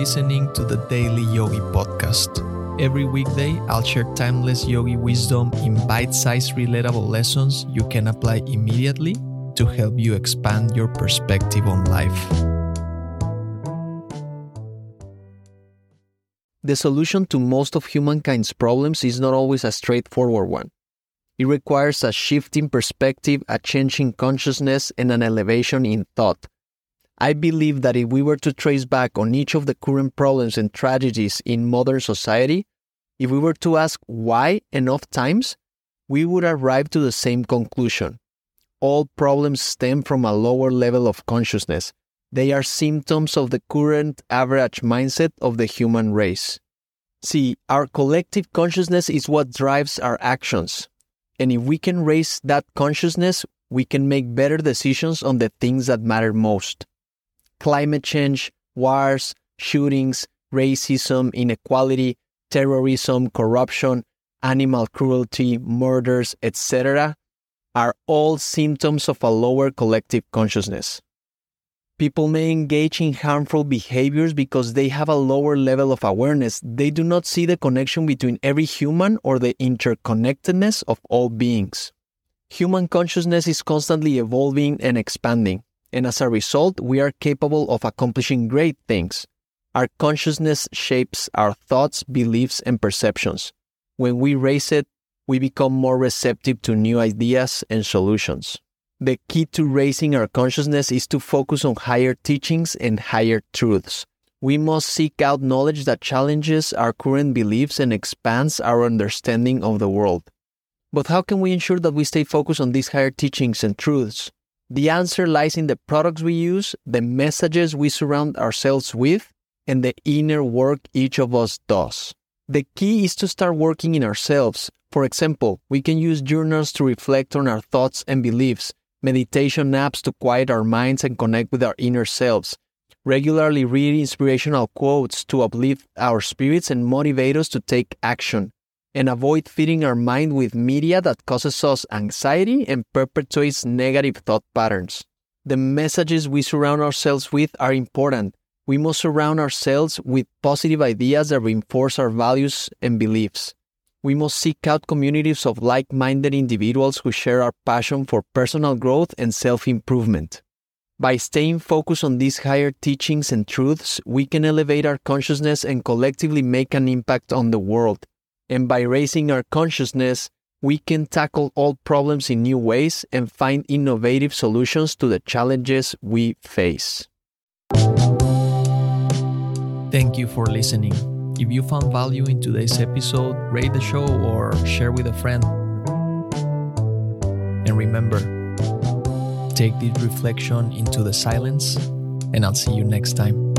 listening to the Daily Yogi Podcast. Every weekday, I'll share timeless yogi wisdom in bite sized, relatable lessons you can apply immediately to help you expand your perspective on life. The solution to most of humankind's problems is not always a straightforward one. It requires a shift in perspective, a change in consciousness, and an elevation in thought. I believe that if we were to trace back on each of the current problems and tragedies in modern society, if we were to ask why enough times, we would arrive to the same conclusion. All problems stem from a lower level of consciousness. They are symptoms of the current average mindset of the human race. See, our collective consciousness is what drives our actions. And if we can raise that consciousness, we can make better decisions on the things that matter most climate change, wars, shootings, racism, inequality, terrorism, corruption, animal cruelty, murders, etc., are all symptoms of a lower collective consciousness. People may engage in harmful behaviors because they have a lower level of awareness. They do not see the connection between every human or the interconnectedness of all beings. Human consciousness is constantly evolving and expanding and as a result, we are capable of accomplishing great things. Our consciousness shapes our thoughts, beliefs, and perceptions. When we raise it, we become more receptive to new ideas and solutions. The key to raising our consciousness is to focus on higher teachings and higher truths. We must seek out knowledge that challenges our current beliefs and expands our understanding of the world. But how can we ensure that we stay focused on these higher teachings and truths? The answer lies in the products we use, the messages we surround ourselves with, and the inner work each of us does. The key is to start working in ourselves. For example, we can use journals to reflect on our thoughts and beliefs, meditation apps to quiet our minds and connect with our inner selves, regularly read inspirational quotes to uplift our spirits and motivate us to take action, and avoid feeding our mind with media that causes us anxiety and perpetuates negative thought patterns. The messages we surround ourselves with are important. We must surround ourselves with positive ideas that reinforce our values and beliefs. We must seek out communities of like minded individuals who share our passion for personal growth and self improvement. By staying focused on these higher teachings and truths, we can elevate our consciousness and collectively make an impact on the world and by raising our consciousness, we can tackle all problems in new ways and find innovative solutions to the challenges we face. Thank you for listening. If you found value in today's episode, rate the show or share with a friend. And remember, take this reflection into the silence, and I'll see you next time.